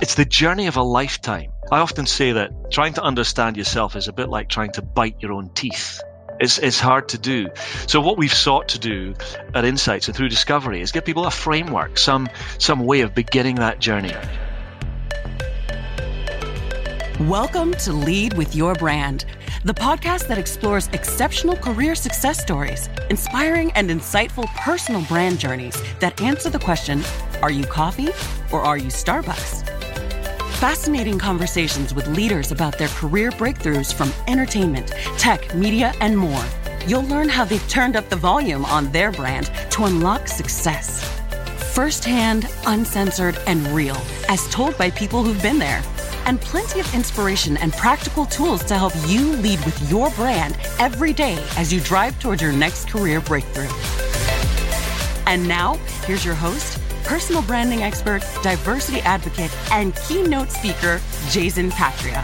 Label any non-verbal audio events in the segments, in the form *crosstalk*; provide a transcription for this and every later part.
It's the journey of a lifetime. I often say that trying to understand yourself is a bit like trying to bite your own teeth. It's, it's hard to do. So what we've sought to do at Insights and through Discovery is give people a framework, some, some way of beginning that journey. Welcome to Lead with Your Brand, the podcast that explores exceptional career success stories, inspiring and insightful personal brand journeys that answer the question Are you coffee or are you Starbucks? Fascinating conversations with leaders about their career breakthroughs from entertainment, tech, media, and more. You'll learn how they've turned up the volume on their brand to unlock success. Firsthand, uncensored, and real, as told by people who've been there and plenty of inspiration and practical tools to help you lead with your brand every day as you drive towards your next career breakthrough. And now, here's your host, personal branding expert, diversity advocate, and keynote speaker, Jason Patria.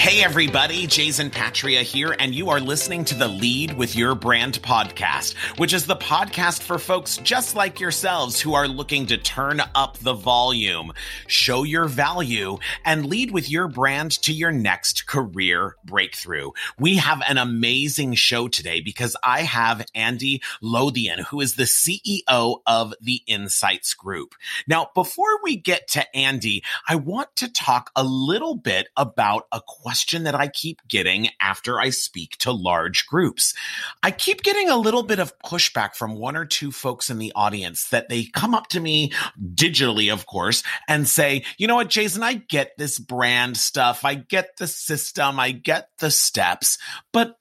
Hey, everybody, Jason Patria here, and you are listening to the Lead with Your Brand podcast, which is the podcast for folks just like yourselves who are looking to turn up the volume, show your value, and lead with your brand to your next career breakthrough. We have an amazing show today because I have Andy Lothian, who is the CEO of the Insights Group. Now, before we get to Andy, I want to talk a little bit about a question question that I keep getting after I speak to large groups. I keep getting a little bit of pushback from one or two folks in the audience that they come up to me digitally, of course, and say, you know what, Jason, I get this brand stuff. I get the system. I get the steps, but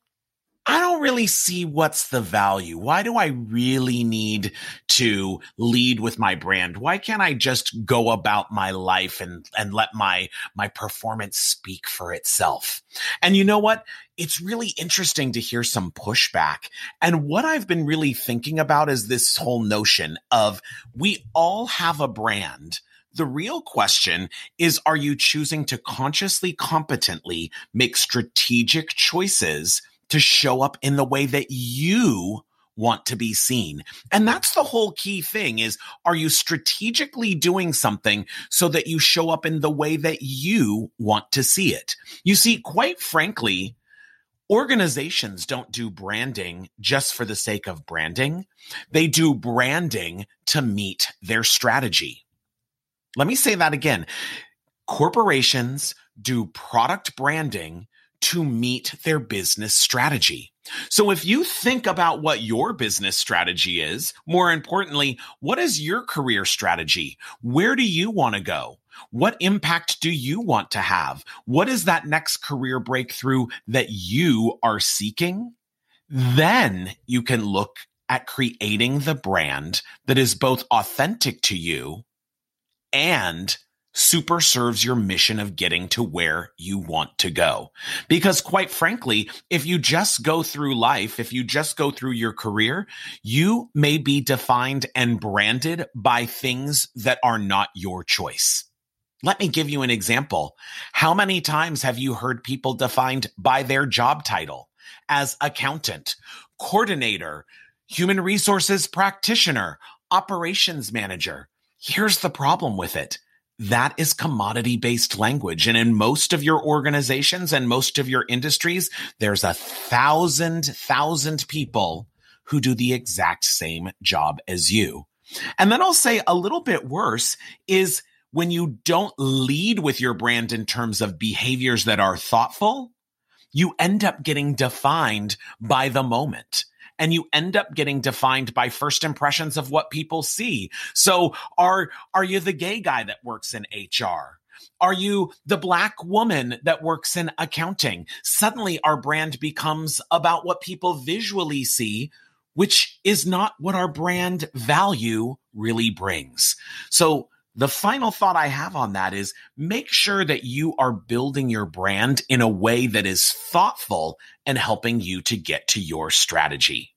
I don't really see what's the value. Why do I really need to lead with my brand? Why can't I just go about my life and, and let my, my performance speak for itself? And you know what? It's really interesting to hear some pushback. And what I've been really thinking about is this whole notion of we all have a brand. The real question is, are you choosing to consciously, competently make strategic choices to show up in the way that you want to be seen. And that's the whole key thing is are you strategically doing something so that you show up in the way that you want to see it? You see, quite frankly, organizations don't do branding just for the sake of branding. They do branding to meet their strategy. Let me say that again. Corporations do product branding to meet their business strategy. So if you think about what your business strategy is, more importantly, what is your career strategy? Where do you want to go? What impact do you want to have? What is that next career breakthrough that you are seeking? Then you can look at creating the brand that is both authentic to you and super serves your mission of getting to where you want to go. Because quite frankly, if you just go through life, if you just go through your career, you may be defined and branded by things that are not your choice. Let me give you an example. How many times have you heard people defined by their job title as accountant, coordinator, human resources practitioner, operations manager? Here's the problem with it that is commodity based language. And in most of your organizations and most of your industries, there's a thousand, thousand people who do the exact same job as you. And then I'll say a little bit worse is when you don't lead with your brand in terms of behaviors that are thoughtful, you end up getting defined by the moment and you end up getting defined by first impressions of what people see. So are, are you the gay guy that works in HR? Are you the black woman that works in accounting? Suddenly our brand becomes about what people visually see, which is not what our brand value really brings. So the final thought I have on that is make sure that you are building your brand in a way that is thoughtful and helping you to get to your strategy.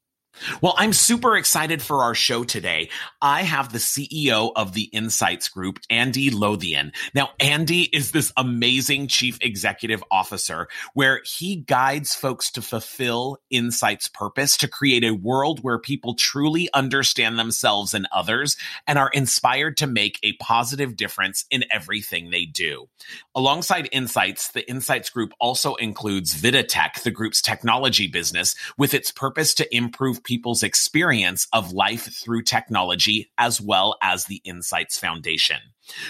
Well, I'm super excited for our show today. I have the CEO of the Insights Group, Andy Lothian. Now, Andy is this amazing chief executive officer where he guides folks to fulfill Insights' purpose to create a world where people truly understand themselves and others and are inspired to make a positive difference in everything they do. Alongside Insights, the Insights Group also includes Vidatech, the group's technology business, with its purpose to improve people's experience of life through technology, as well as the Insights Foundation.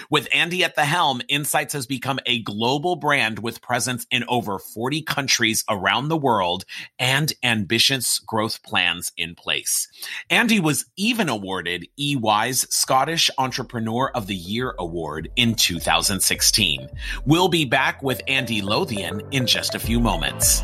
With Andy at the helm, Insights has become a global brand with presence in over 40 countries around the world and ambitious growth plans in place. Andy was even awarded EY's Scottish Entrepreneur of the Year Award in 2016. We'll be back with Andy Lothian in just a few moments.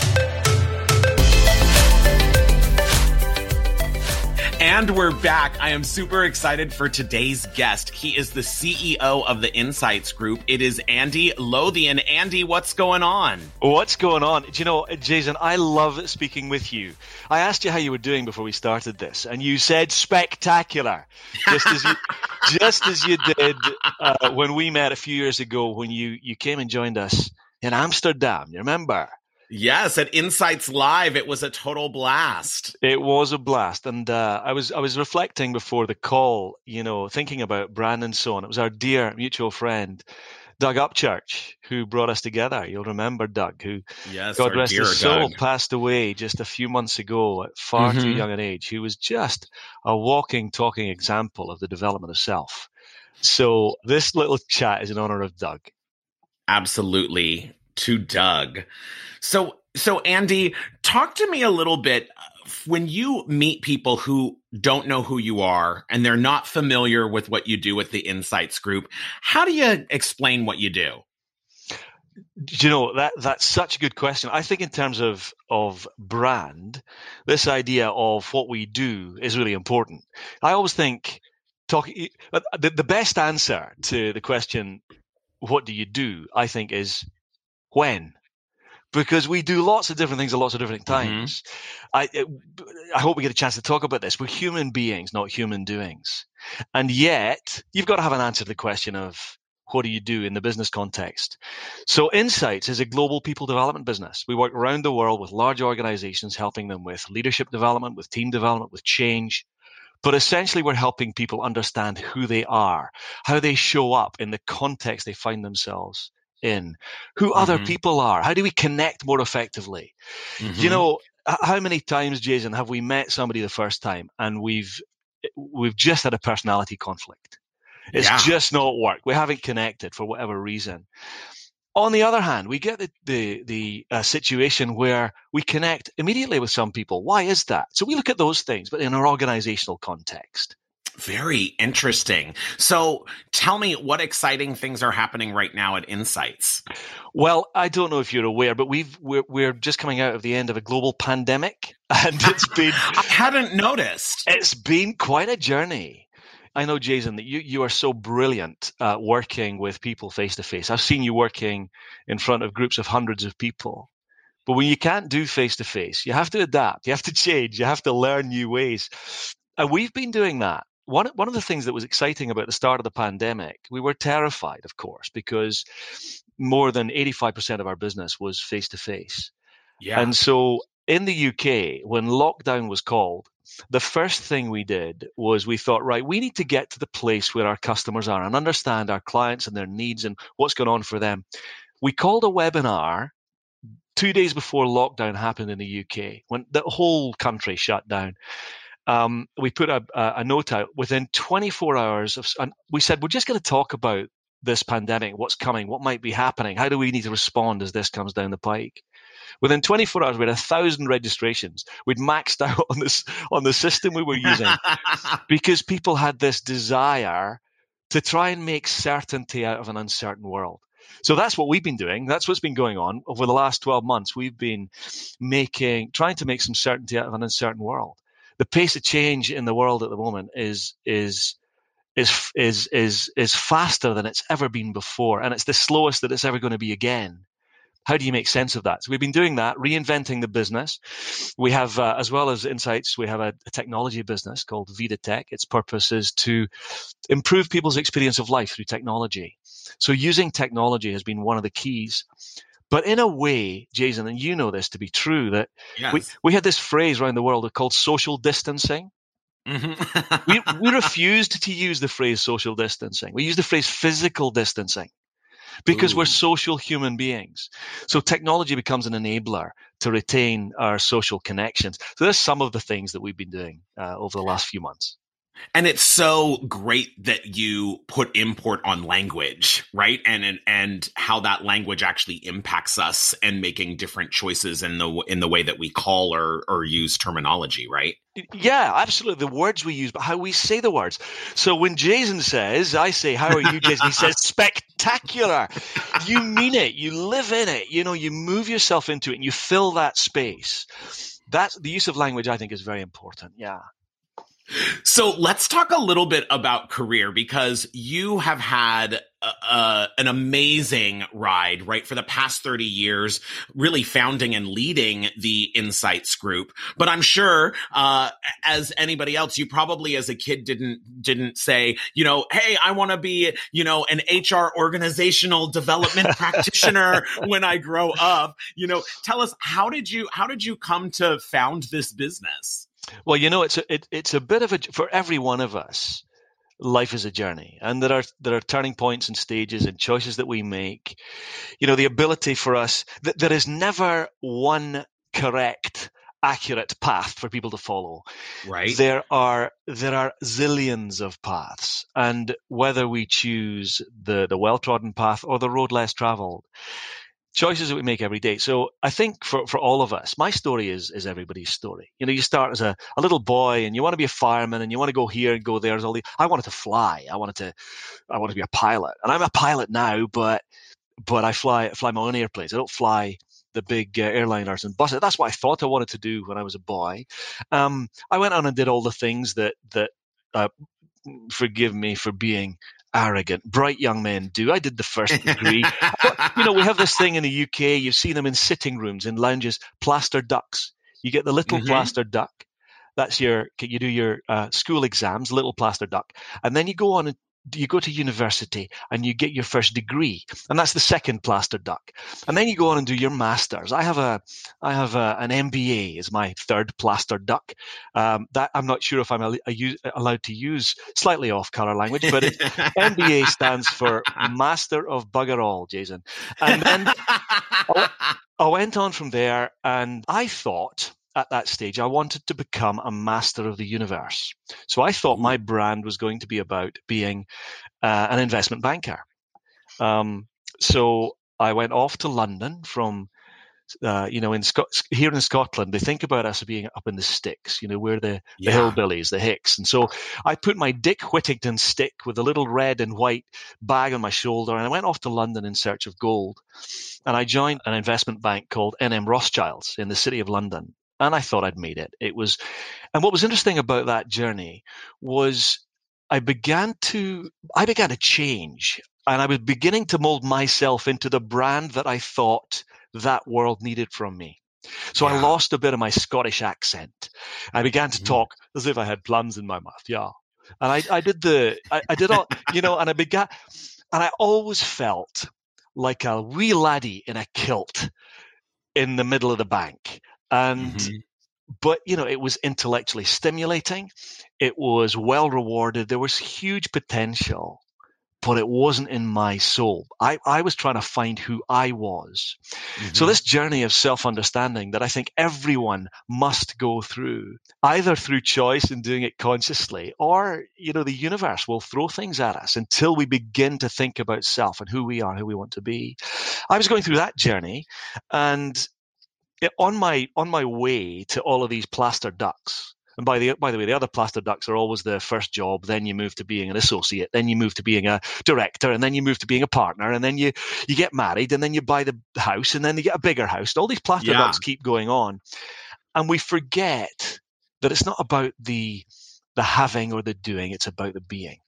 And we're back. I am super excited for today's guest. He is the CEO of the Insights Group. It is Andy Lothian. Andy, what's going on? What's going on? Do you know, Jason, I love speaking with you. I asked you how you were doing before we started this, and you said spectacular, just as you, *laughs* just as you did uh, when we met a few years ago when you, you came and joined us in Amsterdam. You remember? Yes, at Insights Live, it was a total blast. It was a blast, and uh, I was I was reflecting before the call, you know, thinking about Brand and so on. It was our dear mutual friend, Doug Upchurch, who brought us together. You'll remember Doug, who yes, God rest his soul, Doug. passed away just a few months ago at far Mhm. too young an age. He was just a walking, talking example of the development of self. So this little chat is in honor of Doug. Absolutely to Doug. So, so Andy, talk to me a little bit when you meet people who don't know who you are and they're not familiar with what you do with the Insights Group. How do you explain what you do? Do you know that that's such a good question. I think in terms of of brand, this idea of what we do is really important. I always think talking uh, the, the best answer to the question what do you do I think is when because we do lots of different things at lots of different Mhm. times. I I hope we get a chance to talk about this. We're human beings, not human doings, and yet you've got to have an answer to the question of what do you do in the business context. So Insights is a global people development business. We work around the world with large organizations, helping them with leadership development, with team development, with change. But essentially, we're helping people understand who they are, how they show up in the context they find themselves in, who other Mhm. people are, how do we connect more effectively. You know, how many times, Jason, have we met somebody the first time and we've we've just had a personality conflict? It's Yeah. just not worked. We haven't connected for whatever reason. On the other hand, we get the the, the uh, situation where we connect immediately with some people. Why is that? So we look at those things, but in our organizational context. Very interesting. So tell me what exciting things are happening right now at Insights. Well, I don't know if you're aware, but we've we're, we're just coming out of the end of a global pandemic, *laughs* and it's been *laughs* I hadn't noticed. it's been quite a journey. I know, Jason, that you, you are so brilliant uh, working with people face to face. I've seen you working in front of groups of hundreds of people. But when you can't do face to face, you have to adapt, you have to change, you have to learn new ways. And we've been doing that. One, one of the things that was exciting about the start of the pandemic, we were terrified, of course, because more than 85% of our business was face to face. Yeah. And so in the UK, when lockdown was called, the first thing we did was we thought, right, we need to get to the place where our customers are and understand our clients and their needs and what's going on for them. We called a webinar two days before lockdown happened in the UK, when the whole country shut down. Um, we put a, a, note out within 24 hours of, and we said, we're just going to talk about this pandemic, what's coming, what might be happening, how do we need to respond as this comes down the pike. Within 24 hours, we had a thousand registrations. We'd maxed *laughs* out on this on the system we were using *laughs* because people had this desire to try and make certainty out of an uncertain world. So that's what we've been doing. That's what's been going on over the last 12 months. We've been making, trying to make some certainty out of an uncertain world. The pace of change in the world at the moment is, is, is, is, is, is faster than it's ever been before. And it's the slowest that it's ever going to be again. How do you make sense of that? So we've been doing that, reinventing the business. We have, uh, as well as insights, we have a, a technology business called Vida Tech. Its purpose is to improve people's experience of life through technology. So using technology has been one of the keys. But in a way, Jason, and you know this to be true, that yes. we, we had this phrase around the world called social distancing. Mm-hmm. we, we *laughs* refused to use the phrase social distancing. We used the phrase physical distancing because Ooh. we're social human beings. So technology becomes an enabler to retain our social connections. So there's some of the things that we've been doing uh, over the last few months. And it's so great that you put import on language, right? And, and and how that language actually impacts us and making different choices in the in the way that we call or or use terminology, right? Yeah, absolutely. The words we use, but how we say the words. So when Jason says, I say, How are you, Jason? He says, Spectacular. You mean it. You live in it. You know, you move yourself into it and you fill that space. That's the use of language, I think, is very important. Yeah. So let's talk a little bit about career because you have had an amazing ride, right? For the past 30 years, really founding and leading the Insights Group. But I'm sure, uh, as anybody else, you probably as a kid didn't, didn't say, you know, Hey, I want to be, you know, an HR organizational development *laughs* practitioner when I grow up. You know, tell us, how did you, how did you come to found this business? Well, you know, it's a, it, it's a bit of a for every one of us. Life is a journey, and there are there are turning points and stages and choices that we make. You know, the ability for us that there is never one correct accurate path for people to follow. Right. There are there are zillions of paths, and whether we choose the the well trodden path or the road less traveled, choices that we make every day. So I think for, for all of us, my story is is everybody's story. You know, you start as a, a little boy and you want to be a fireman and you want to go here and go there. All the, I wanted to fly. I wanted to I wanted to be a pilot. And I'm a pilot now, but but I fly fly my own airplanes. I don't fly the big uh, airliners and buses. That's what I thought I wanted to do when I was a boy. Um, I went on and did all the things that that uh, forgive me for being arrogant, bright young men do. I did the first degree. *laughs* but, you know, we have this thing in the UK. You see them in sitting rooms, in lounges, plaster ducks. You get the little mm-hmm. plaster duck. That's your, you do your uh, school exams, little plaster duck. And then you go on and you go to university and you get your first degree and that's the second plaster duck. And then you go on and do your masters. I have a i have a, an mba is my third plaster duck. Um, that i'm not sure if i'm a, a, allowed to use slightly off color language but it, *laughs* mba stands for master of bugger all jason. And then I, I went on from there and i thought at that stage, I wanted to become a master of the universe. So I thought my brand was going to be about being uh, an investment banker. Um, so I went off to London from, uh, you know, in Scot- here in Scotland, they think about us being up in the sticks. You know, we're the, yeah. the hillbillies, the hicks. And so I put my Dick Whittington stick with a little red and white bag on my shoulder, and I went off to London in search of gold. And I joined an investment bank called NM Rothschilds in the city of London and I thought I'd made it. It was, and what was interesting about that journey was I began to, I began to change and I was beginning to mold myself into the brand that I thought that world needed from me. So yeah. I lost a bit of my Scottish accent. I began to mm-hmm. talk as if I had plums in my mouth. Yeah. And I, I did the, I, I did all, you know, and I began, and I always felt like a wee laddie in a kilt in the middle of the bank and mm-hmm. but you know it was intellectually stimulating it was well rewarded there was huge potential but it wasn't in my soul. I, I was trying to find who I was. Mm-hmm. So this journey of self-understanding that I think everyone must go through, either through choice and doing it consciously, or, you know, the universe will throw things at us until we begin to think about self and who we are, who we want to be. I was going through that journey and on my on my way to all of these plaster ducks, And by the by the way, the other plaster ducks are always the first job. Then you move to being an associate. Then you move to being a director, and then you move to being a partner, and then you you get married, and then you buy the house, and then you get a bigger house. And all these plaster yeah. ducks keep going on, and we forget that it's not about the the having or the doing; it's about the being.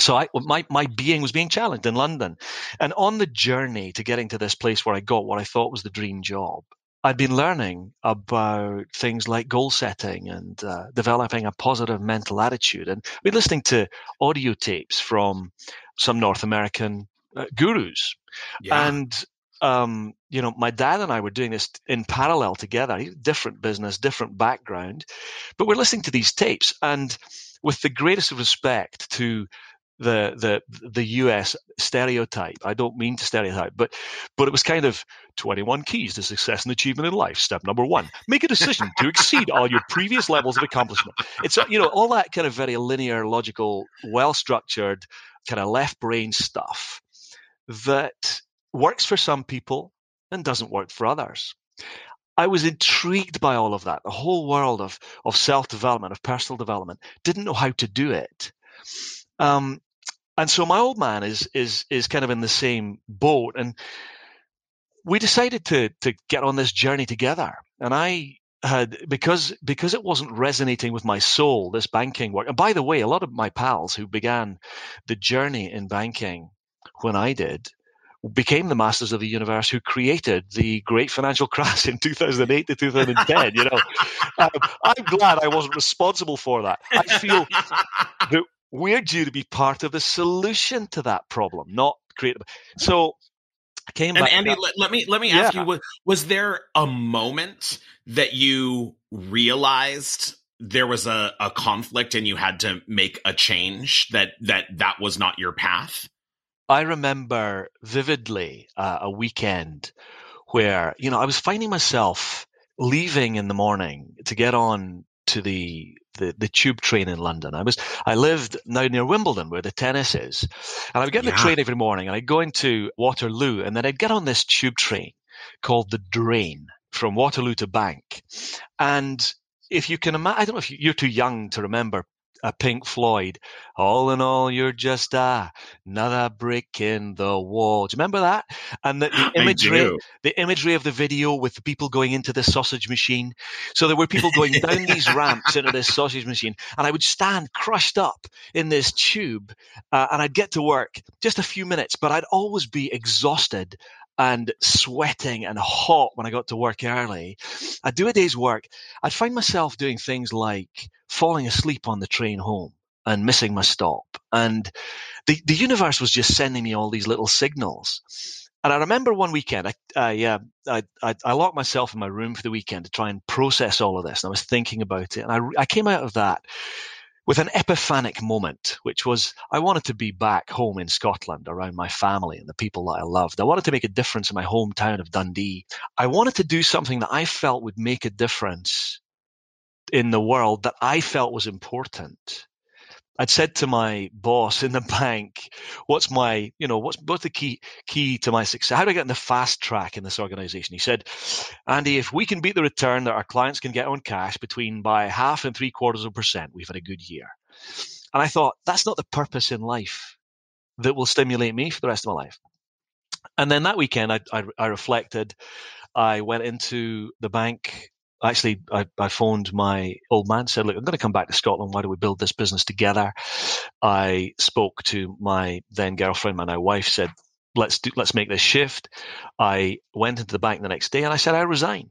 So I, my, my being was being challenged in London. And on the journey to getting to this place where I got what I thought was the dream job, I'd been learning about things like goal setting and uh, developing a positive mental attitude. And we're listening to audio tapes from some North American uh, gurus. Yeah. And, um, you know, my dad and I were doing this in parallel together, different business, different background. But we're listening to these tapes. And with the greatest respect to the the the US stereotype. I don't mean to stereotype, but but it was kind of 21 keys to success and achievement in life. Step number one: make a decision to exceed all your previous levels of accomplishment. It's you know all that kind of very linear, logical, well structured, kind of left brain stuff that works for some people and doesn't work for others. I was intrigued by all of that. The whole world of of self development, of personal development, didn't know how to do it. Um, and so my old man is is is kind of in the same boat, and we decided to to get on this journey together. And I had because because it wasn't resonating with my soul this banking work. And by the way, a lot of my pals who began the journey in banking when I did became the masters of the universe who created the great financial *laughs* crash in 2008 to 2010 you know *laughs* um, i'm glad i wasn't responsible for that i feel that we're due to be part of the solution to that problem, not create. So I came and back. Andy, let, let, me let me ask yeah. you: was, was there a moment that you realized there was a, a conflict and you had to make a change that that that was not your path? I remember vividly uh, a weekend where you know I was finding myself leaving in the morning to get on to the the, the tube train in London. I was I lived now near Wimbledon where the tennis is, and I would get yeah. the train every morning, and I'd go into Waterloo, and then I'd get on this tube train called the Drain from Waterloo to Bank, and if you can imagine, I don't know if you're too young to remember a Pink Floyd. All in all, you're just a another brick in the wall. Do you remember that? And the, *gasps* the imagery, the imagery of the video with the people going into the sausage machine. So there were people going down *laughs* these ramps into this sausage machine, and I would stand crushed up in this tube, uh, and I'd get to work just a few minutes, but I'd always be exhausted and sweating and hot when I got to work early. I'd do a day's work. I'd find myself doing things like falling asleep on the train home and missing my stop. And the, the universe was just sending me all these little signals. And I remember one weekend, I, I, uh, I, I, I, locked myself in my room for the weekend to try and process all of this. And I was thinking about it. And I, I came out of that with an epiphanic moment, which was I wanted to be back home in Scotland around my family and the people that I loved. I wanted to make a difference in my hometown of Dundee. I wanted to do something that I felt would make a difference in the world that I felt was important. I'd said to my boss in the *laughs* bank, "What's my, you know, what's what's the key key to my success? How do I get in the fast track in this organization?" He said, "Andy, if we can beat the return that our clients can get on cash between by half and three quarters of a percent, we've had a good year." And I thought that's not the purpose in life that will stimulate me for the rest of my life. And then that weekend, I, I, I reflected. I went into the bank actually, I, I phoned my old man, said, look, I'm going to come back to Scotland. Why don't we build this business together? I spoke to my then girlfriend, my now wife, said, let's do, let's make this shift. I went into the bank the next day and I said, I resign.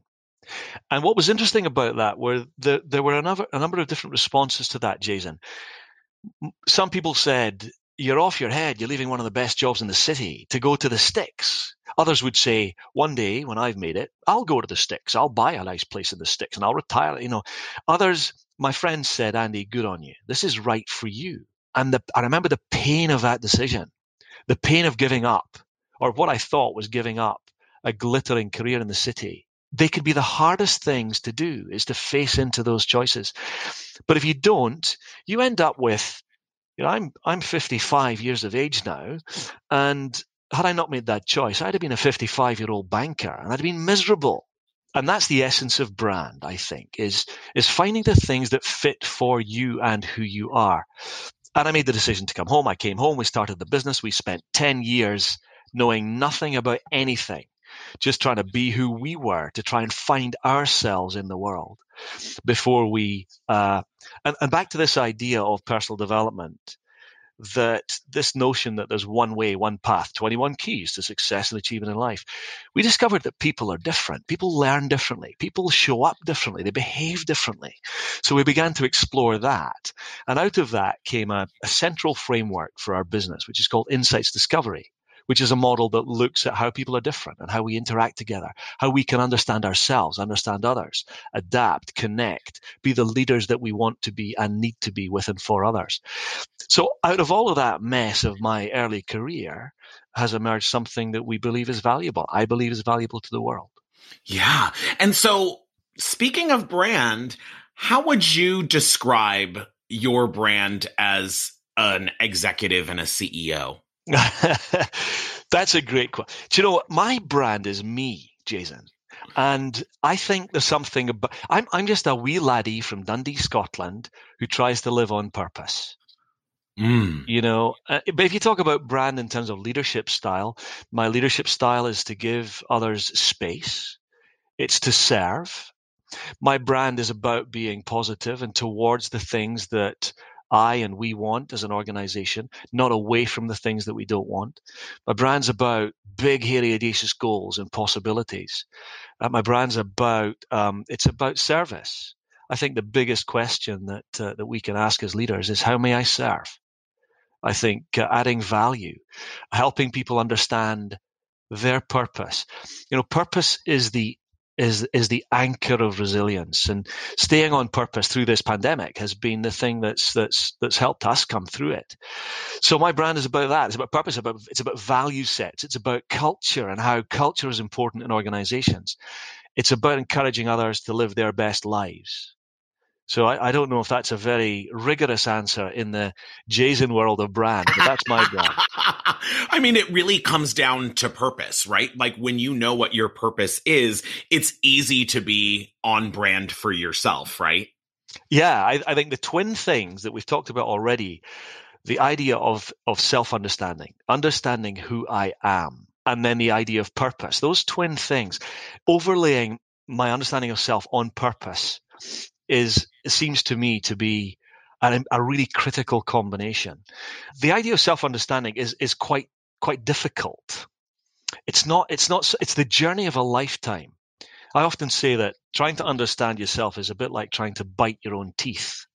And what was interesting about that were the, there were a number, a number of different responses to that, Jason. Some people said, you're off your head. You're leaving one of the best jobs in the city to go to the sticks. Others would say, one day when I've made it, I'll go to the sticks. I'll buy a nice place in the sticks and I'll retire. You know, others, my friends said, Andy, good on you. This is right for you. And the, I remember the pain of that decision, the pain of giving up, or what I thought was giving up a glittering career in the city. They could be the hardest things to do is to face into those choices. But if you don't, you end up with you know, I'm I'm 55 years of age now, and had I not made that choice, I'd have been a 55 year old banker, and I'd have been miserable. and that's the essence of brand i think is is finding the things that fit for you and who you are. And i made the decision to come home. I came home we started the business we spent 10 years knowing nothing about anything just trying to be who we were to try and find ourselves in the world before we uh, and, and back to this idea of personal development that this notion that there's one way, one path, 21 keys to success and achievement in life. We discovered that people are different. People learn differently. People show up differently. They behave differently. So we began to explore that. And out of that came a, a central framework for our business, which is called Insights Discovery which is a model that looks at how people are different and how we interact together, how we can understand ourselves, understand others, adapt, connect, be the leaders that we want to be and need to be with and for others. So out of all of that mess of my early career has emerged something that we believe is valuable. I believe is valuable to the world. Yeah. And so speaking of brand, how would you describe your brand as an executive and a CEO? *laughs* That's a great question. Do you know what? My brand is me, Jason. And I think there's something about I'm I'm just a wee laddie from Dundee, Scotland, who tries to live on purpose. Mm. You know, uh, but if you talk about brand in terms of leadership style, my leadership style is to give others space. It's to serve. My brand is about being positive and towards the things that I and we want as an organization, not away from the things that we don't want. My brand's about big, hairy, audacious goals and possibilities. Uh, my brand's about um, it's about service. I think the biggest question that uh, that we can ask as leaders is how may I serve? I think uh, adding value, helping people understand their purpose. You know, purpose is the is is the anchor of resilience. And staying on purpose through this pandemic has been the thing that's that's that's helped us come through it. So my brand is about that. It's about purpose. About it's about value sets. It's about culture and how culture is important in organizations. It's about encouraging others to live their best lives so I, I, don't know if that's a very rigorous answer in the Jason world of brand, but that's my brand. *laughs* I mean, it really comes down to purpose, right? Like when you know what your purpose is, it's easy to be on brand for yourself, right? Yeah, I, I think the twin things that we've talked about already, the idea of of self understanding, understanding who I am, and then the idea of purpose. Those twin things, overlaying my understanding of self on purpose is seems to me to be a, a really critical combination. The idea of self understanding is is quite quite difficult. It's not it's not it's the journey of a lifetime. I often say that trying to understand yourself is a bit like trying to bite your own teeth.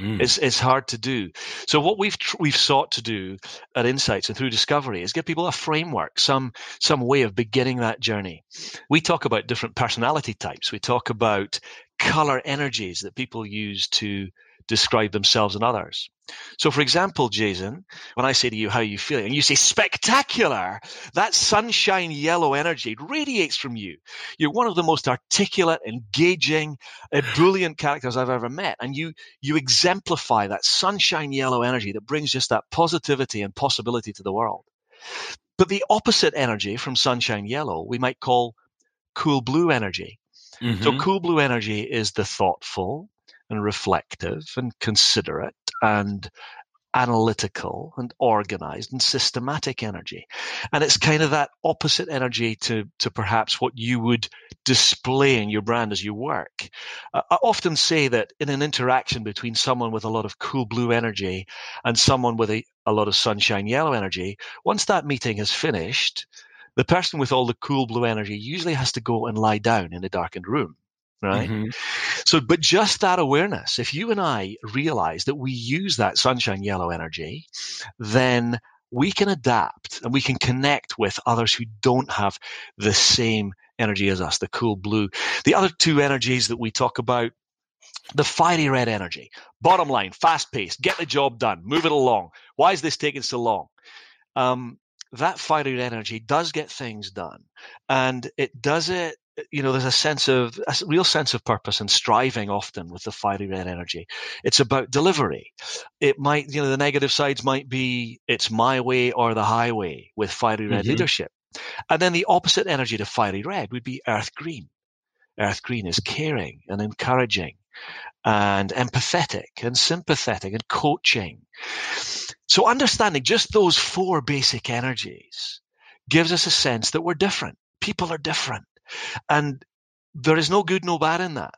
Mm. It's, it's hard to do. So what we've we've sought to do at Insights and through Discovery is give people a framework, some some way of beginning that journey. We talk about different personality types. We talk about color energies that people use to describe themselves and others. So, for example, Jason, when I say to you, how are you feeling? And you say, spectacular, that sunshine yellow energy radiates from you. You're one of the most articulate, engaging, ebullient characters I've ever met. And you, you exemplify that sunshine yellow energy that brings just that positivity and possibility to the world. But the opposite energy from sunshine yellow, we might call cool blue energy. Mm-hmm. So, cool blue energy is the thoughtful, and reflective and considerate and analytical and organized and systematic energy. And it's kind of that opposite energy to, to perhaps what you would display in your brand as you work. Uh, I often say that in an interaction between someone with a lot of cool blue energy and someone with a, a lot of sunshine yellow energy, once that meeting is finished, the person with all the cool blue energy usually has to go and lie down in a darkened room right? Mm-hmm. So, but just that awareness, if you and I realize that we use that sunshine yellow energy, then we can adapt and we can connect with others who don't have the same energy as us, the cool blue. The other two energies that we talk about the fiery red energy. Bottom line, fast paced, get the job done, move it along. Why is this taking so long? Um, that fiery red energy does get things done and it does it you know, there's a sense of a real sense of purpose and striving often with the fiery red energy. It's about delivery. It might, you know, the negative sides might be it's my way or the highway with fiery red mm-hmm. leadership. And then the opposite energy to fiery red would be earth green. Earth Green is caring and encouraging and empathetic and sympathetic and coaching. So understanding just those four basic energies gives us a sense that we're different. People are different. And there is no good, no bad in that.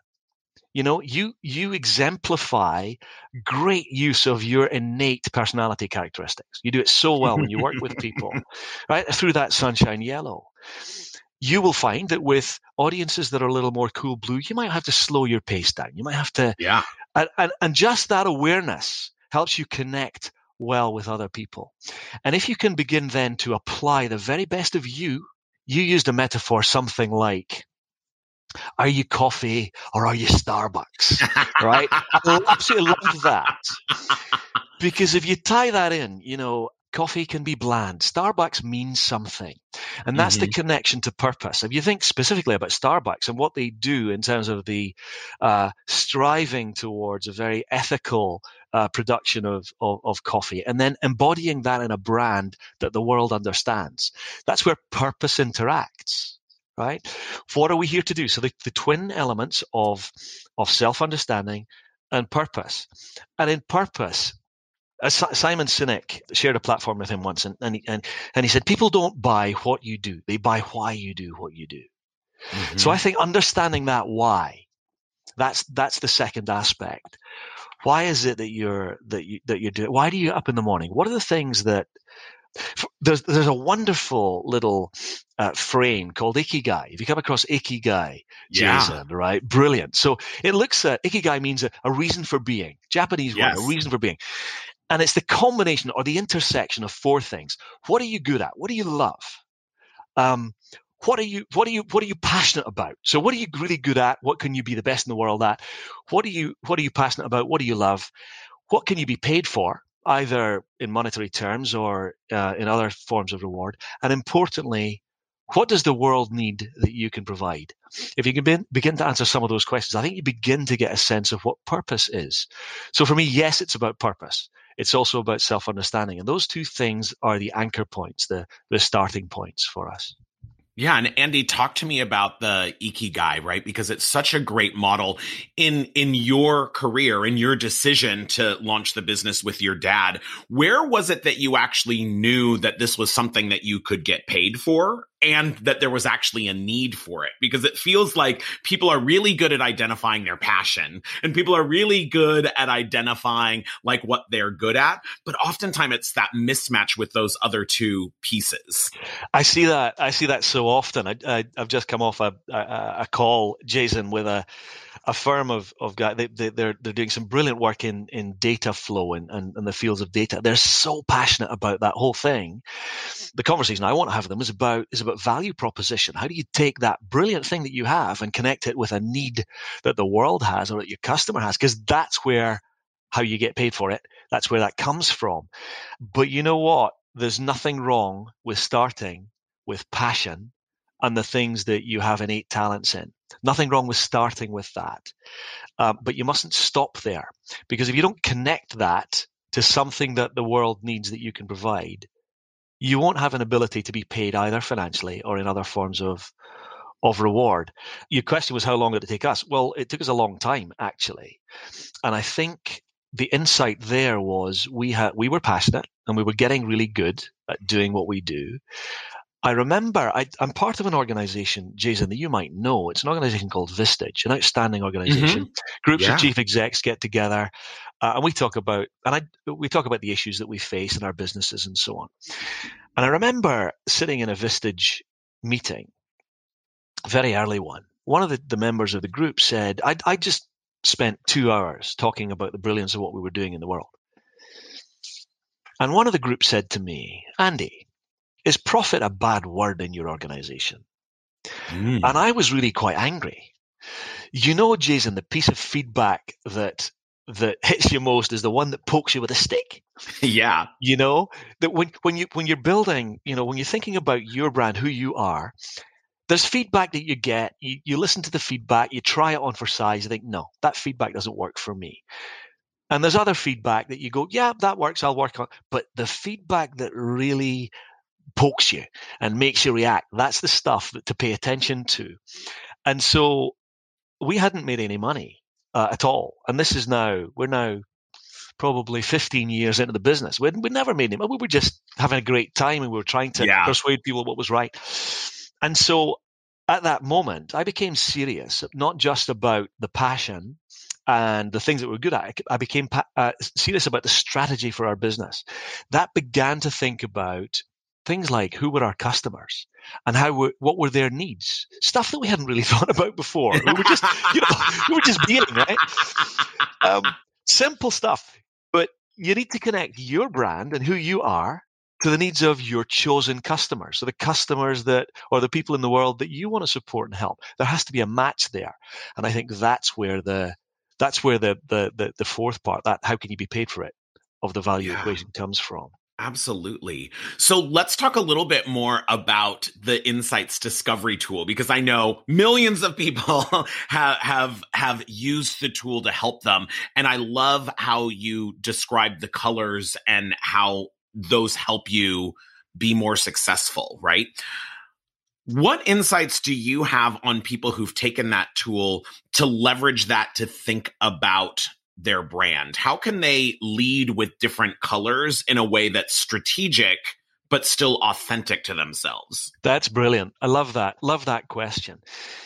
You know, you you exemplify great use of your innate personality characteristics. You do it so well when you work with people, *laughs* right? Through that sunshine yellow. You will find that with audiences that are a little more cool blue, you might have to slow your pace down. You might have to, yeah, and, and, and just that awareness helps you connect well with other people. And if you can begin then to apply the very best of you, you used a metaphor something like are you coffee or are you Starbucks? right? I absolutely love that. Because if you tie that in, you know, coffee can be bland. Starbucks means something. And that's mm-hmm. the connection to purpose. If you think specifically about Starbucks and what they do in terms of the uh, striving towards a very ethical uh, production of, of, of coffee and then embodying that in a brand that the world understands, that's where purpose interacts right? What are we here to do? So the, the twin elements of of self understanding and purpose, and in purpose. Uh, Simon Sinek shared a platform with him once, and, and, he, and, and he said, People don't buy what you do, they buy why you do what you do. Mm-hmm. So I think understanding that why, that's that's the second aspect. Why is it that you're that you that you're doing? Why do you up in the morning? What are the things that there's there's a wonderful little uh, frame called Ikigai. If you come across Ikigai, Jason, yeah. right? Brilliant. So it looks at Ikigai means a, a reason for being. Japanese yes. word, a reason for being. And it's the combination or the intersection of four things. What are you good at? What do you love? Um, what are you what are you what are you passionate about so what are you really good at what can you be the best in the world at what are you what are you passionate about what do you love what can you be paid for either in monetary terms or uh, in other forms of reward? And importantly, what does the world need that you can provide? If you can be, begin to answer some of those questions, I think you begin to get a sense of what purpose is. So for me, yes, it's about purpose. It's also about self understanding. And those two things are the anchor points, the, the starting points for us. Yeah, and Andy, talk to me about the Ikigai, right? Because it's such a great model in in your career, in your decision to launch the business with your dad. Where was it that you actually knew that this was something that you could get paid for? And that there was actually a need for it because it feels like people are really good at identifying their passion and people are really good at identifying like what they're good at but oftentimes it's that mismatch with those other two pieces. I see that i see that so often. I, I, have just come off a, a, a call jason with a a firm of, of guys, they, they, they're, they're doing some brilliant work in, in data flow and, and, and the fields of data. They're so passionate about that whole thing. The conversation I want to have with them is about, is about value proposition. How do you take that brilliant thing that you have and connect it with a need that the world has or that your customer has? Because that's where, how you get paid for it. That's where that comes from. But you know what? There's nothing wrong with starting with passion and the things that you have innate talents in. Nothing wrong with starting with that. Um, but you mustn't stop there because if you don't connect that to something that the world needs that you can provide, you won't have an ability to be paid either financially or in other forms of of reward. Your question was how long did it take us? Well, it took us a long time actually. And I think the insight there was we had we were passionate and we were getting really good at doing what we do I remember I, am part of an organization, Jason, that you might know. It's an organization called Vistage, an outstanding organization. Mm-hmm. Groups yeah. of chief execs get together, uh, and we talk about and I we talk about the issues that we face in our businesses and so on. And I remember sitting in a Vistage meeting, very early one. One of the, the members of the group said, I, I just spent two hours talking about the brilliance of what we were doing in the world. And one of the group said to me, Andy, is profit a bad word in your organization? Mm. And I was really quite angry. You know, Jason, the piece of feedback that that *laughs* hits you most is the one that pokes you with a stick. yeah. You know, that when when you when you're building, you know, when you're thinking about your brand, who you are, there's feedback that you get, you, you listen to the feedback, you try it on for size, you think, no, that feedback doesn't work for me. And there's other feedback that you go, yeah, that works, I'll work on. But the feedback that really pokes you and makes you react. That's the stuff that, to pay attention to. And so we hadn't made any money uh, at all. And this is now, we're now probably 15 years into the business. We'd, we never made any money. We were just having a great time and we were trying to yeah. persuade people what was right. And so at that moment, I became serious, not just about the passion and the things that we're good at. I became uh, serious about the strategy for our business. That began to think about things like who were our customers and how were, what were their needs. Stuff that we hadn't really *laughs* thought about before. We were just you know we were just being right? Um, simple stuff. But you need to connect your brand and who you are to the needs of your chosen customers. So the customers that or the people in the world that you want to support and help. There has to be a match there. And i think that's where the that's where the the the, the fourth part that how can you be paid for it of the value yeah. equation comes from Absolutely. So let's talk a little bit more about the insights discovery tool because I know millions of people *laughs* have have have used the tool to help them and I love how you describe the colors and how those help you be more successful, right? What insights do you have on people who've taken that tool to leverage that to think about their brand? How can they lead with different colors in a way that's strategic but still authentic to themselves? That's brilliant. I love that. Love that question.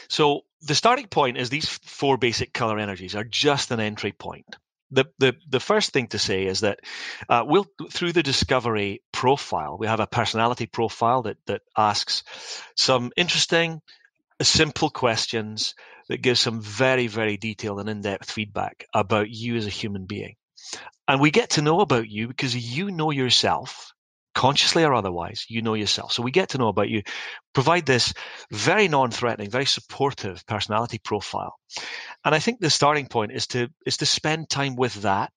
So the starting point is these four basic color energies are just an entry point. The, the, the first thing to say is that uh, we'll through the discovery profile we have a personality profile that that asks some interesting simple questions that gives some very, very detailed and in-depth feedback about you as a human being. And we get to know about you because you know yourself, consciously or otherwise, you know yourself. So we get to know about you, provide this very non-threatening, very supportive personality profile. And I think the starting point is to is to spend time with that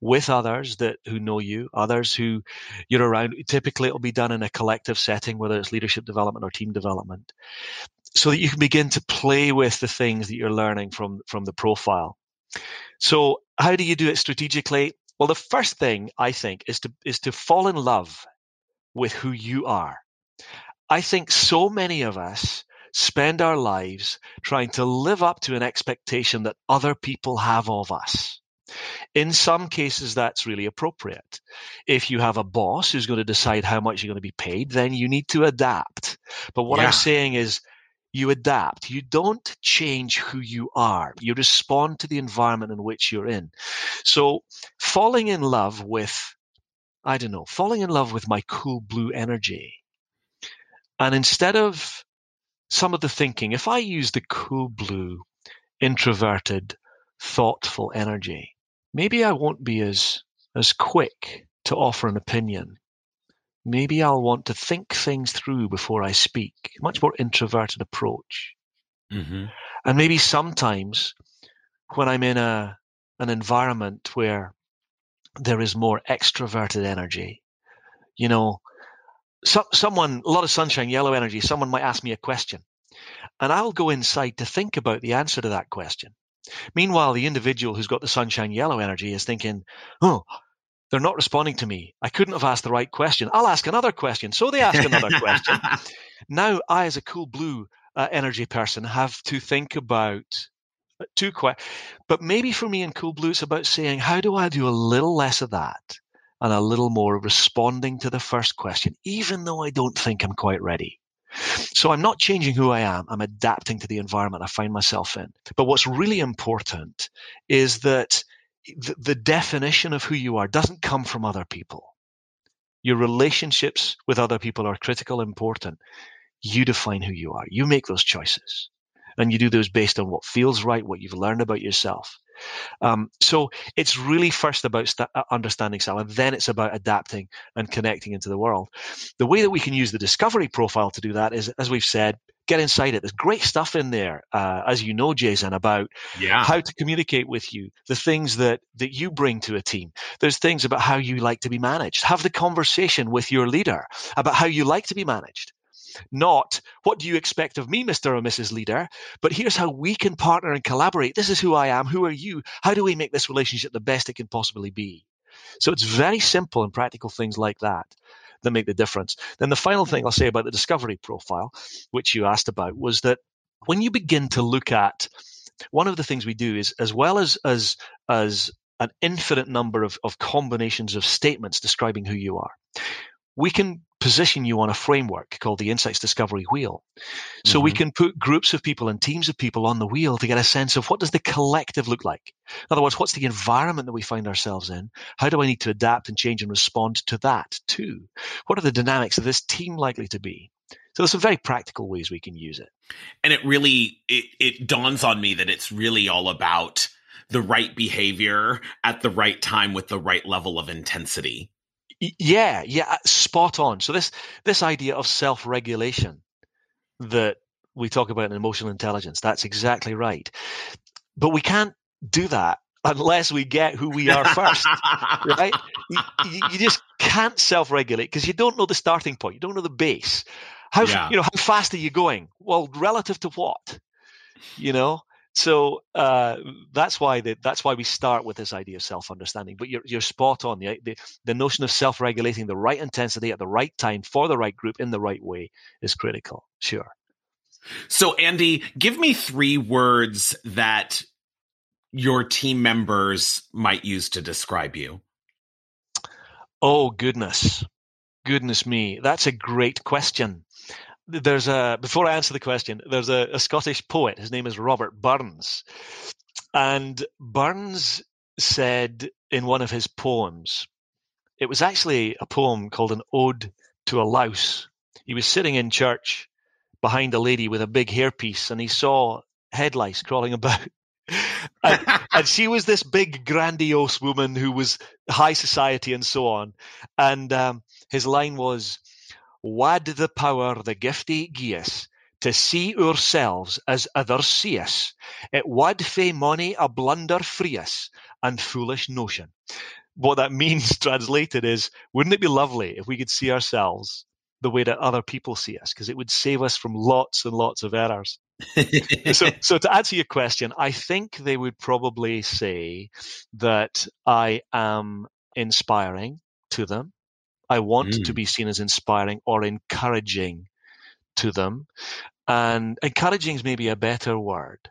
with others that who know you, others who you're around. Typically, it'll be done in a collective setting, whether it's leadership development or team development so that you can begin to play with the things that you're learning from from the profile. So how do you do it strategically? Well, the first thing I think is to is to fall in love with who you are. I think so many of us spend our lives trying to live up to an expectation that other people have of us. In some cases, that's really appropriate. If you have a boss who's going to decide how much you're going to be paid, then you need to adapt. But what yeah. I'm saying is you adapt. You don't change who you are. You respond to the environment in which you're in. So falling in love with, I don't know, falling in love with my cool blue energy. And instead of some of the thinking, if I use the cool blue, introverted, thoughtful energy, maybe I won't be as, as quick to offer an opinion maybe I'll want to think things through before I speak. Much more introverted approach. Mm-hmm. And maybe sometimes when I'm in a an environment where there is more extroverted energy, you know, so, someone a lot of sunshine, yellow energy. Someone might ask me a question, and I'll go inside to think about the answer to that question. Meanwhile, the individual who's got the sunshine yellow energy is thinking, "Oh, they're not responding to me. I couldn't have asked the right question. I'll ask another question. So they ask another *laughs* question. Now, I, as a cool blue uh, energy person, have to think about uh, two questions. But maybe for me in cool blue, it's about saying, how do I do a little less of that and a little more responding to the first question, even though I don't think I'm quite ready? So I'm not changing who I am. I'm adapting to the environment I find myself in. But what's really important is that the, the definition of who you are doesn't come from other people. Your relationships with other people are critical, important. You define who you are. You make those choices. And you do those based on what feels right, what you've learned about yourself. Um, so it's really first about st- uh, understanding self, and then it's about adapting and connecting into the world. The way that we can use the discovery profile to do that is, as we've said, get inside it. There's great stuff in there, uh, as you know, Jason, about yeah. how to communicate with you, the things that, that you bring to a team. There's things about how you like to be managed. Have the conversation with your leader about how you like to be managed. Not what do you expect of me, Mr. or Mrs. Leader, but here's how we can partner and collaborate. This is who I am. Who are you? How do we make this relationship the best it can possibly be? So it's very simple and practical things like that that make the difference. Then the final thing I'll say about the discovery profile, which you asked about, was that when you begin to look at one of the things we do is as well as as as an infinite number of, of combinations of statements describing who you are we can position you on a framework called the Insights Discovery Wheel. So mm-hmm. we can put groups of people and teams of people on the wheel to get a sense of what does the collective look like? In other words, what's the environment that we find ourselves in? How do I need to adapt and change and respond to that too? What are the dynamics of this team likely to be? So there's some very practical ways we can use it. And it really it, it dawns on me that it's really all about the right behavior at the right time with the right level of intensity. Yeah, yeah, uh, spot on. So this this idea of self-regulation that we talk about in emotional intelligence, that's exactly right. But we can't do that unless we get who we are first, right? You, you, just can't self-regulate because you don't know the starting point. You don't know the base. How yeah. you know how fast are you going? Well, relative to what? You know, so uh, that's why the, that's why we start with this idea of self-understanding. But you're you're spot on. The, the the notion of self-regulating the right intensity at the right time for the right group in the right way is critical. Sure. So Andy, give me three words that your team members might use to describe you. Oh goodness, goodness me, that's a great question there's a before I answer the question, there's a, a Scottish poet. His name is Robert Burns, and Burns said in one of his poems, it was actually a poem called an ode to a louse. He was sitting in church behind a lady with a big hairpiece, and he saw head lice crawling about. *laughs* and, and, she was this big, grandiose woman who was high society and so on. And um, his line was, wad the power the giftie gie us to see ourselves as others see us. It wad fae money a blunder free us and foolish notion. What that *laughs* means translated is, wouldn't it be lovely if we could see ourselves the way that other people see us? Because it would save us from lots and lots of errors. *laughs* so, so to answer your question, I think they would probably say that I am inspiring to them. I want mm. to be seen as inspiring or encouraging to them. And encouraging is maybe a better word.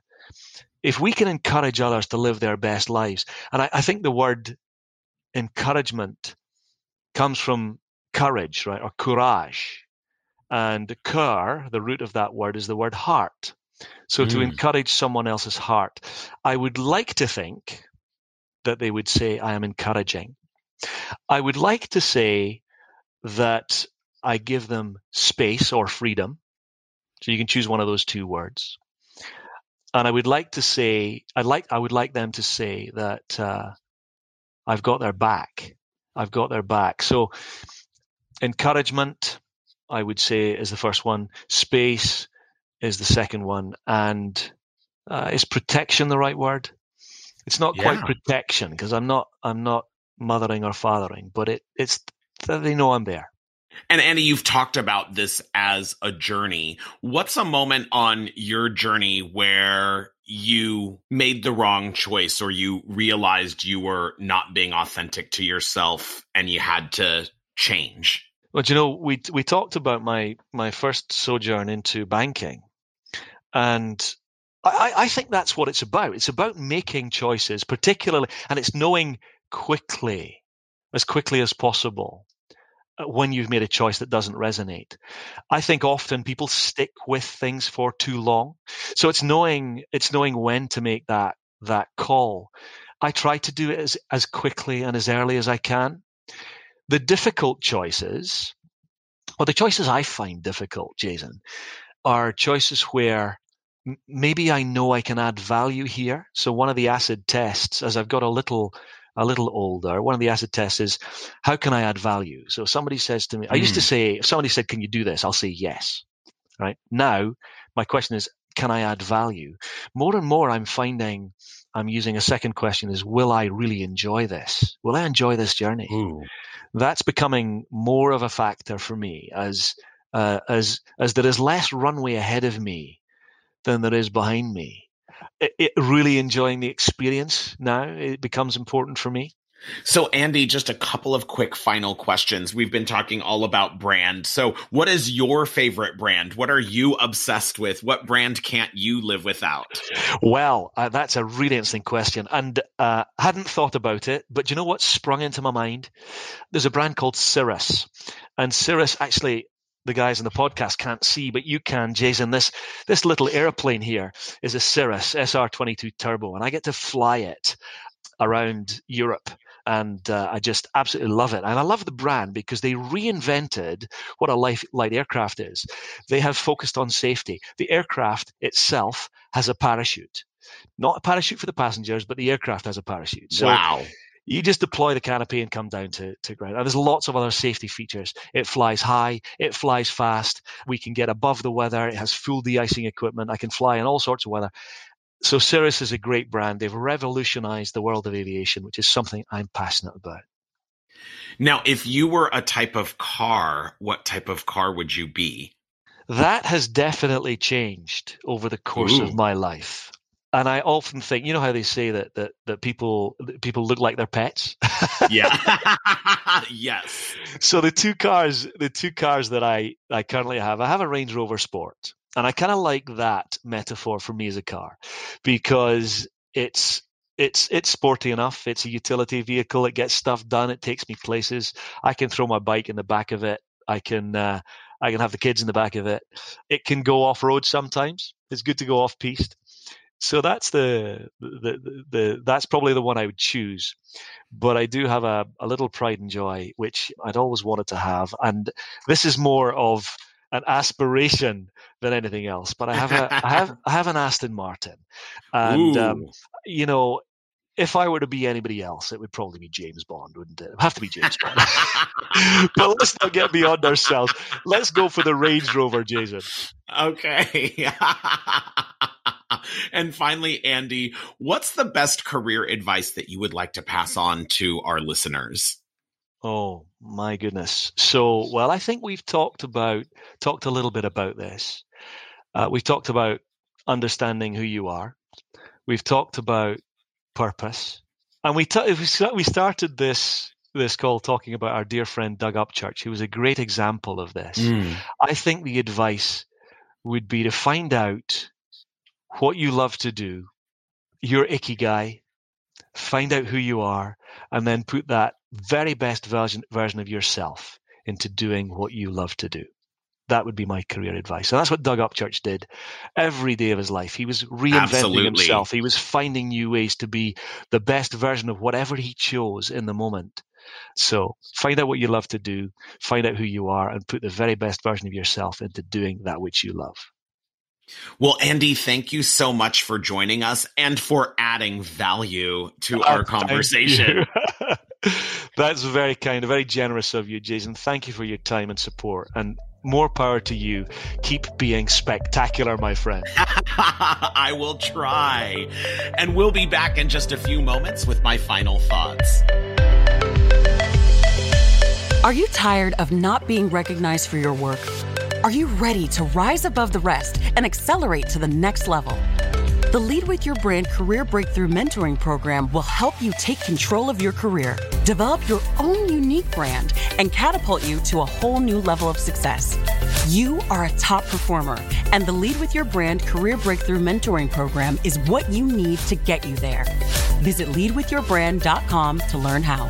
If we can encourage others to live their best lives, and I, I think the word encouragement comes from courage, right, or courage. And cur, the root of that word, is the word heart. So mm. to encourage someone else's heart, I would like to think that they would say, I am encouraging. I would like to say that I give them space or freedom. So you can choose one of those two words. And I would like to say, I'd like, I would like them to say that uh, I've got their back. I've got their back. So encouragement, I would say, is the first one. Space is the second one, and uh, is protection the right word? It's not yeah. quite protection because I'm not I'm not mothering or fathering, but it it's that they know I'm there. And Andy, you've talked about this as a journey. What's a moment on your journey where you made the wrong choice or you realized you were not being authentic to yourself and you had to change? Well, you know, we we talked about my my first sojourn into banking, and I, I think that's what it's about. It's about making choices, particularly, and it's knowing quickly, as quickly as possible, Uh, when you've made a choice that doesn't resonate. I think often people stick with things for too long. So it's knowing it's knowing when to make that that call. I try to do it as, as quickly and as early as I can. The difficult choices, or the choices I find difficult, Jason, are choices where maybe I know I can add value here. So one of the acid tests, as I've got a little a little older, one of the acid tests is how can I add value? So somebody says to me. I used to hmm. say, if somebody said, can you do this? I'll say yes. Right now, my question is, can I add value? More and more, I'm finding I'm using a second question is, will I really enjoy this? Will I enjoy this journey? Ooh. That's becoming more of a factor for me as, uh, as, as there is less runway ahead of me than there is behind me it, really enjoying the experience now. It becomes important for me. So, Andy, just a couple of quick final questions. We've been talking all about brand. So, what is your favorite brand? What are you obsessed with? What brand can't you live without? Well, uh, that's a really interesting question. And uh, hadn't thought about it, but you know what sprung into my mind? There's a brand called Cirrus. And Cirrus actually the guys in the podcast can't see, but you can, Jason. This this little airplane here is a Cirrus SR22 Turbo, and I get to fly it around Europe and uh, I just absolutely love it. And I love the brand because they reinvented what a light, light aircraft is. They have focused on safety. The aircraft itself has a parachute, not a parachute for the passengers, but the aircraft has a parachute. So wow. You just deploy the canopy and come down to, to ground. And there's lots of other safety features. It flies high, it flies fast. We can get above the weather. It has full de-icing equipment. I can fly in all sorts of weather so Cirrus is a great brand. They've revolutionized the world of aviation, which is something I'm passionate about. Now, if you were a type of car, what type of car would you be? That has definitely changed over the course Ooh. of my life. And I often think, you know how they say that that that people that people look like their pets. yeah. *laughs* yes. So the two cars, the two cars that I I currently have, I have a Range Rover Sport, and I kind of like that metaphor for me as a car because it's it's it's sporty enough. It's a utility vehicle. It gets stuff done. It takes me places. I can throw my bike in the back of it. I can uh, I can have the kids in the back of it. It can go off road sometimes. It's good to go off piste. So that's the, the, the, the that's probably the one I would choose. But I do have a, a little pride and joy, which I'd always wanted to have. And this is more of an aspiration than anything else. But I have a I have *laughs* I have an Aston Martin, and um, you know. If I were to be anybody else, it would probably be James Bond, wouldn't it? it would have to be James Bond. *laughs* but let's not get beyond ourselves. Let's go for the Range Rover, Jason. Okay. *laughs* and finally, Andy, what's the best career advice that you would like to pass on to our listeners? Oh my goodness. So, well, I think we've talked about talked a little bit about this. Uh, we've talked about understanding who you are. We've talked about purpose, and we t- we started this this call talking about our dear friend Doug Upchurch, who was a great example of this. Mm. I think the advice would be to find out what you love to do, your ikigai, find out who you are, and then put that very best version version of yourself into doing what you love to do. That would be my career advice. And that's what Doug Upchurch did every day of his life. He was reinventing Absolutely. himself. He was finding new ways to be the best version of whatever he chose in the moment. So find out what you love to do, find out who you are, and put the very best version of yourself into doing that which you love. Well, Andy, thank you so much for joining us and for adding value to ah, our conversation. *laughs* That's very kind, very generous of you, Jason. Thank you for your time and support. And more power to you. Keep being spectacular, my friend. *laughs* I will try. And we'll be back in just a few moments with my final thoughts. Are you tired of not being recognized for your work? Are you ready to rise above the rest and accelerate to the next level? The Lead with Your Brand Career Breakthrough Mentoring Program will help you take control of your career, develop your own unique brand, and catapult you to a whole new level of success. You are a top performer, and the Lead with Your Brand Career Breakthrough Mentoring Program is what you need to get you there. Visit leadwithyourbrand.com to learn how.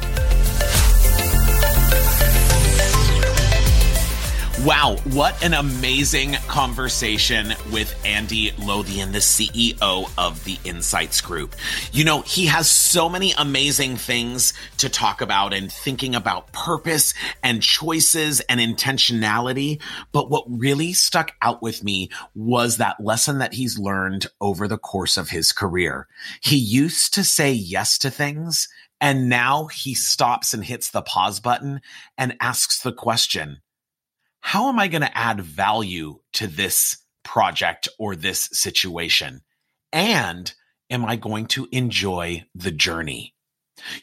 Wow, what an amazing conversation with Andy Lothian, the CEO of the Insights Group. You know, he has so many amazing things to talk about and thinking about purpose and choices and intentionality. But what really stuck out with me was that lesson that he's learned over the course of his career. He used to say yes to things and now he stops and hits the pause button and asks the question, how am I going to add value to this project or this situation? And am I going to enjoy the journey?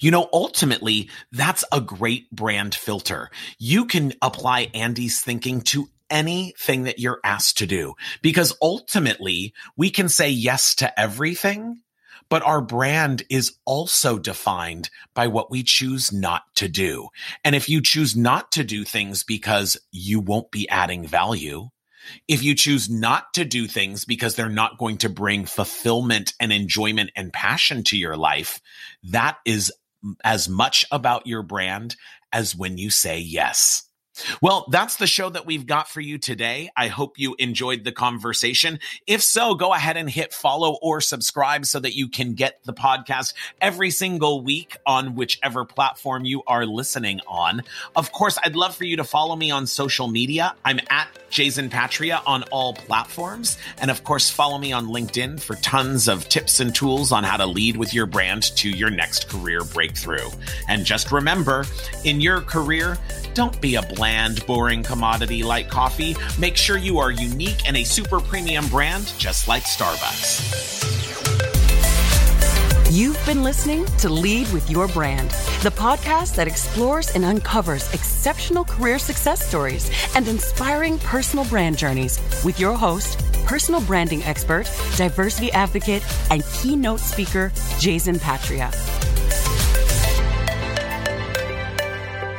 You know, ultimately, that's a great brand filter. You can apply Andy's thinking to anything that you're asked to do because ultimately we can say yes to everything, But our brand is also defined by what we choose not to do. And if you choose not to do things because you won't be adding value, if you choose not to do things because they're not going to bring fulfillment and enjoyment and passion to your life, that is as much about your brand as when you say yes. Well, that's the show that we've got for you today. I hope you enjoyed the conversation. If so, go ahead and hit follow or subscribe so that you can get the podcast every single week on whichever platform you are listening on. Of course, I'd love for you to follow me on social media. I'm at Jason Patria on all platforms. And of course, follow me on LinkedIn for tons of tips and tools on how to lead with your brand to your next career breakthrough. And just remember, in your career, don't be a bland, boring commodity like coffee. Make sure you are unique and a super premium brand, just like Starbucks. You've been listening to Lead with Your Brand, the podcast that explores and uncovers exceptional career success stories and inspiring personal brand journeys with your host, personal branding expert, diversity advocate, and keynote speaker, Jason Patria.